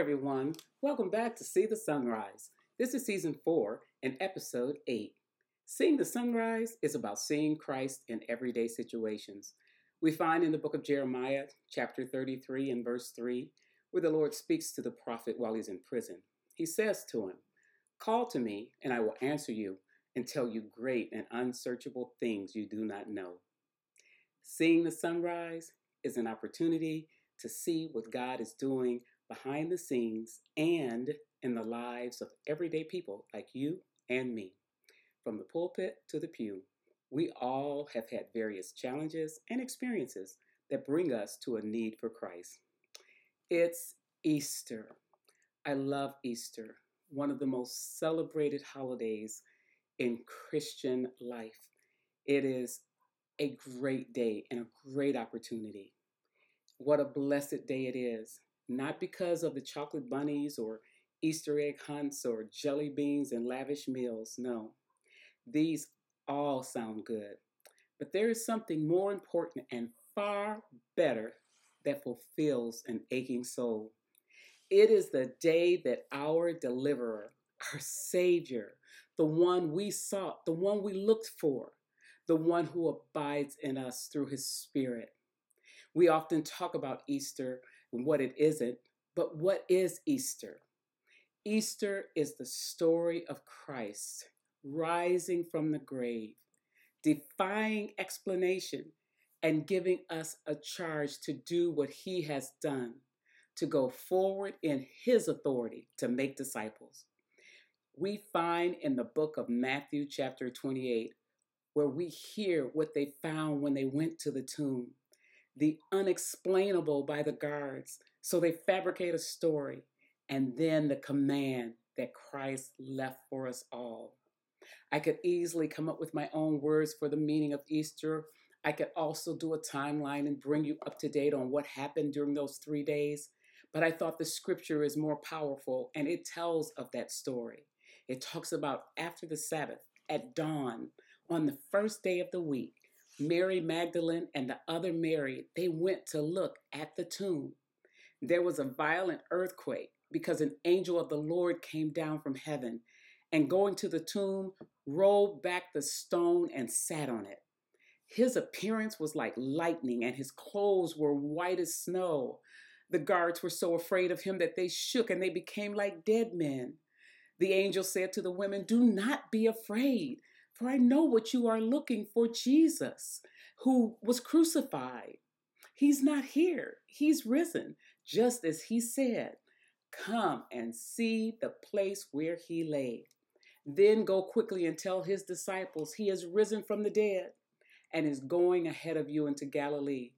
everyone. Welcome back to See the Sunrise. This is season four and episode eight. Seeing the sunrise is about seeing Christ in everyday situations. We find in the book of Jeremiah, chapter 33 and verse 3, where the Lord speaks to the prophet while he's in prison. He says to him, Call to me, and I will answer you and tell you great and unsearchable things you do not know. Seeing the sunrise is an opportunity to see what God is doing behind the scenes and in the lives of everyday people like you and me. From the pulpit to the pew, we all have had various challenges and experiences that bring us to a need for Christ. It's Easter. I love Easter, one of the most celebrated holidays in Christian life. It is a great day and a great opportunity. What a blessed day it is not because of the chocolate bunnies or Easter egg hunts or jelly beans and lavish meals. No, these all sound good. But there is something more important and far better that fulfills an aching soul. It is the day that our deliverer, our Savior, the one we sought, the one we looked for, the one who abides in us through his Spirit. We often talk about Easter and what it isn't. But what is Easter? Easter is the story of Christ rising from the grave, defying explanation, and giving us a charge to do what he has done, to go forward in his authority to make disciples. We find in the book of Matthew, chapter 28, where we hear what they found when they went to the tomb the unexplainable by the guards. So they fabricate a story and then the command that Christ left for us all. I could easily come up with my own words for the meaning of Easter. I could also do a timeline and bring you up to date on what happened during those three days. But I thought the scripture is more powerful and it tells of that story. It talks about after the Sabbath, at dawn, on the first day of the week, Mary Magdalene and the other Mary, they went to look at the tomb. There was a violent earthquake because an angel of the Lord came down from heaven and going to the tomb, rolled back the stone and sat on it. His appearance was like lightning and his clothes were white as snow. The guards were so afraid of him that they shook and they became like dead men. The angel said to the women, Do not be afraid. For I know what you are looking for Jesus, who was crucified. He's not here, he's risen, just as he said. Come and see the place where he lay. Then go quickly and tell his disciples he has risen from the dead and is going ahead of you into Galilee.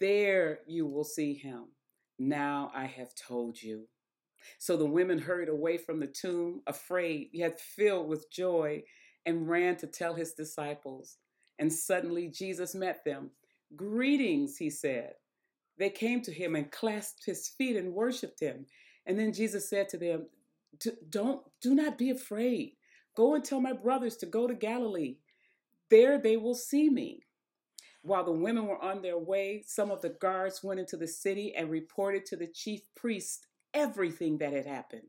There you will see him. Now I have told you. So the women hurried away from the tomb, afraid, yet filled with joy, and ran to tell his disciples. And suddenly Jesus met them. Greetings, he said. They came to him and clasped his feet and worshiped him. And then Jesus said to them, Don't do not be afraid. Go and tell my brothers to go to Galilee. There they will see me. While the women were on their way, some of the guards went into the city and reported to the chief priest everything that had happened.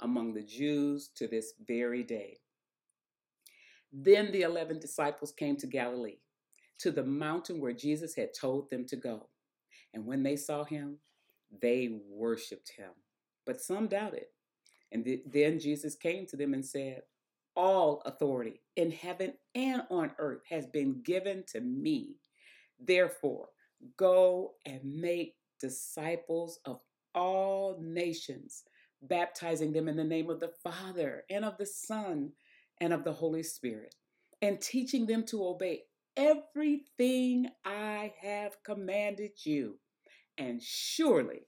among the Jews to this very day. Then the 11 disciples came to Galilee, to the mountain where Jesus had told them to go. And when they saw him, they worshiped him. But some doubted. And th- then Jesus came to them and said, All authority in heaven and on earth has been given to me. Therefore, go and make disciples of all nations baptizing them in the name of the Father and of the Son and of the Holy Spirit, and teaching them to obey everything I have commanded you. And surely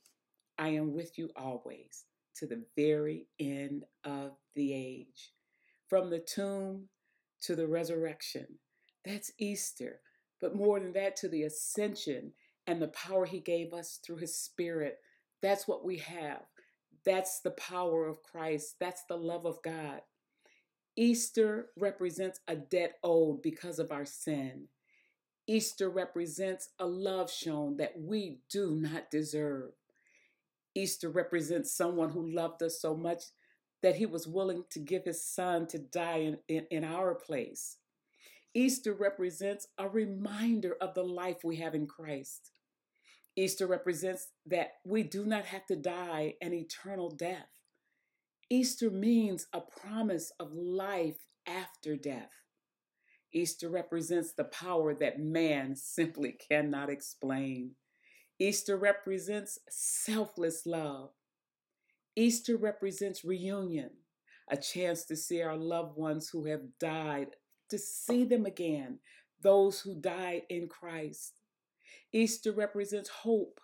I am with you always to the very end of the age. From the tomb to the resurrection. That's Easter. But more than that, to the ascension and the power He gave us through His Spirit. That's what we have. That's the power of Christ. That's the love of God. Easter represents a debt owed because of our sin. Easter represents a love shown that we do not deserve. Easter represents someone who loved us so much that he was willing to give his son to die in, in, in, our place. Easter represents a reminder of the life we have in Christ. Easter represents that we do not have to die an eternal death. Easter means a promise of life after death. Easter represents the power that man simply cannot explain. Easter represents selfless love. Easter represents reunion, a chance to see our loved ones who have died, to see them again, those who died in Christ. Easter represents hope,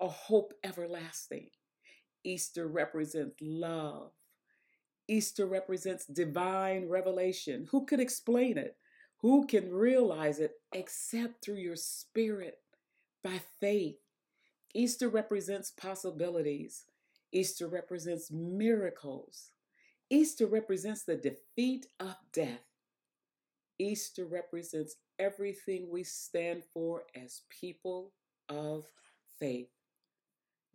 a hope everlasting. Easter represents love. Easter represents divine revelation. Who could explain it? Who can realize it except through your spirit by faith? Easter represents possibilities. Easter represents miracles. Easter represents the defeat of death. Easter represents everything we stand for as people of faith.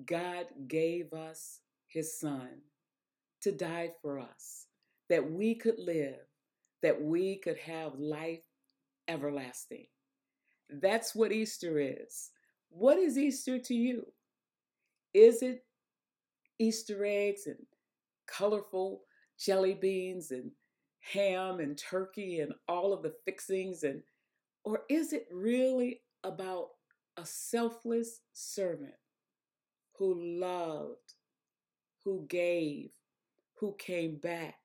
God gave us his son to die for us, that we could live, that we could have life everlasting. That's what Easter is. What is Easter to you? Is it Easter eggs and colorful jelly beans and ham and turkey and all of the fixings and or is it really about a selfless servant who loved, who gave, who came back,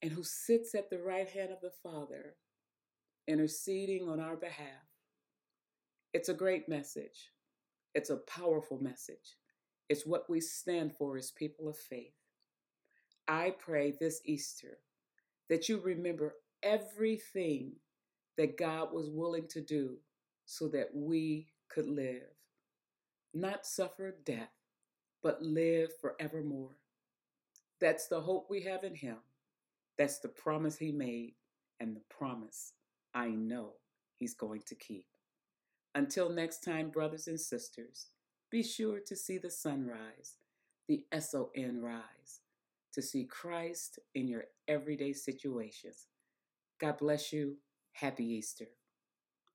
and who sits at the right hand of the Father, interceding on our behalf? It's a great message. It's a powerful message. It's what we stand for as people of faith. I pray this Easter that you remember everything that God was willing to do so that we could live, not suffer death, but live forevermore. That's the hope we have in Him. That's the promise He made, and the promise I know He's going to keep. Until next time, brothers and sisters, be sure to see the sunrise, the S O N rise, to see Christ in your everyday situations. God bless you. Happy Easter.